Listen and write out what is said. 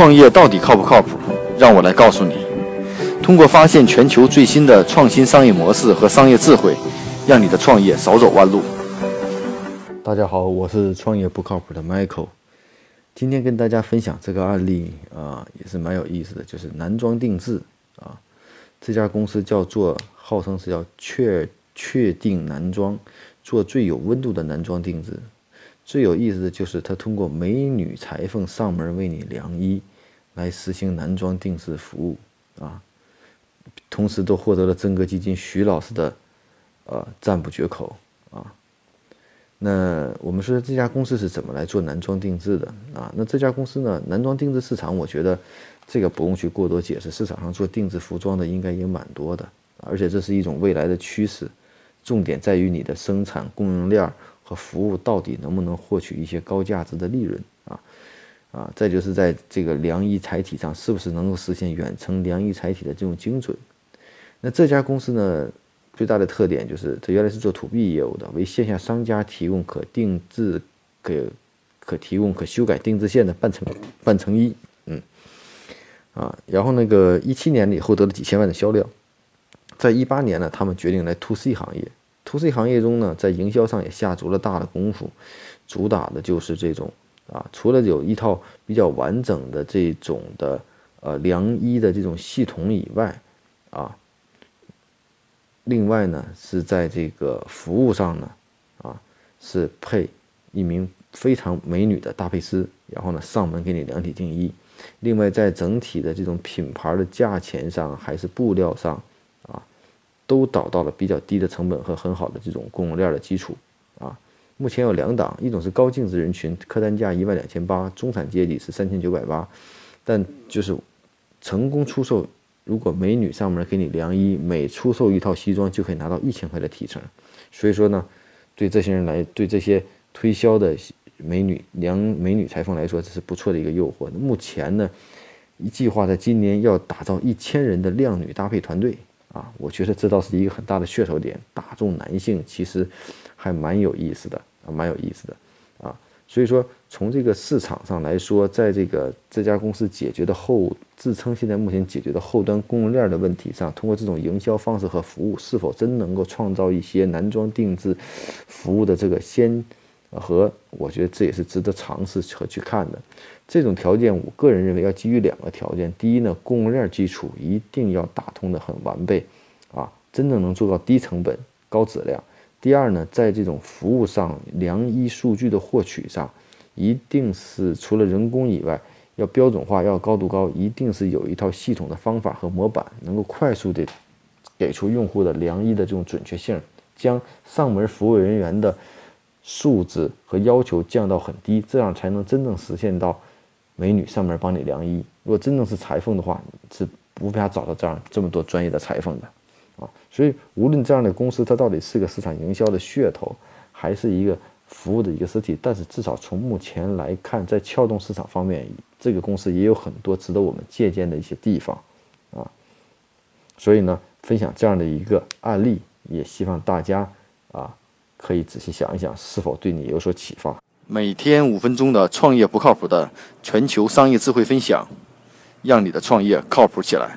创业到底靠不靠谱？让我来告诉你。通过发现全球最新的创新商业模式和商业智慧，让你的创业少走弯路。大家好，我是创业不靠谱的 Michael。今天跟大家分享这个案例啊，也是蛮有意思的，就是男装定制啊。这家公司叫做，号称是叫确确定男装，做最有温度的男装定制。最有意思的就是他通过美女裁缝上门为你量衣，来实行男装定制服务啊，同时都获得了真格基金徐老师的呃赞不绝口啊。那我们说这家公司是怎么来做男装定制的啊？那这家公司呢，男装定制市场，我觉得这个不用去过多解释，市场上做定制服装的应该也蛮多的，而且这是一种未来的趋势，重点在于你的生产供应链。和服务到底能不能获取一些高价值的利润啊？啊，再就是在这个凉衣材体上，是不是能够实现远程凉衣材体的这种精准？那这家公司呢，最大的特点就是它原来是做 to B 业务的，为线下商家提供可定制、可可提供可修改定制线的半成半成衣。嗯，啊，然后那个一七年里获得了几千万的销量，在一八年呢，他们决定来 to C 行业。to C 行业中呢，在营销上也下足了大的功夫，主打的就是这种啊，除了有一套比较完整的这种的呃量衣的这种系统以外，啊，另外呢是在这个服务上呢，啊是配一名非常美女的搭配师，然后呢上门给你量体定衣，另外在整体的这种品牌的价钱上还是布料上啊。都找到了比较低的成本和很好的这种供应链的基础。目前有两档，一种是高净值人群，客单价一万两千八，中产阶级是三千九百八，但就是成功出售，如果美女上门给你量衣，每出售一套西装就可以拿到一千块的提成。所以说呢，对这些人来，对这些推销的美女量美女裁缝来说，这是不错的一个诱惑。目前呢，一计划在今年要打造一千人的靓女搭配团队。啊，我觉得这倒是一个很大的噱头点，大众男性其实还蛮有意思的，蛮有意思的啊。所以说，从这个市场上来说，在这个这家公司解决的后自称现在目前解决的后端供应链的问题上，通过这种营销方式和服务，是否真能够创造一些男装定制服务的这个先和，我觉得这也是值得尝试和去看的。这种条件，我个人认为要基于两个条件：第一呢，供应链基础一定要打通的很完备，啊，真正能做到低成本、高质量；第二呢，在这种服务上、量衣数据的获取上，一定是除了人工以外，要标准化、要高度高，一定是有一套系统的方法和模板，能够快速的给出用户的量衣的这种准确性，将上门服务人员的素质和要求降到很低，这样才能真正实现到。美女上门帮你量衣，如果真正是裁缝的话，是无法找到这样这么多专业的裁缝的，啊，所以无论这样的公司它到底是个市场营销的噱头，还是一个服务的一个实体，但是至少从目前来看，在撬动市场方面，这个公司也有很多值得我们借鉴的一些地方，啊，所以呢，分享这样的一个案例，也希望大家啊可以仔细想一想，是否对你有所启发。每天五分钟的创业不靠谱的全球商业智慧分享，让你的创业靠谱起来。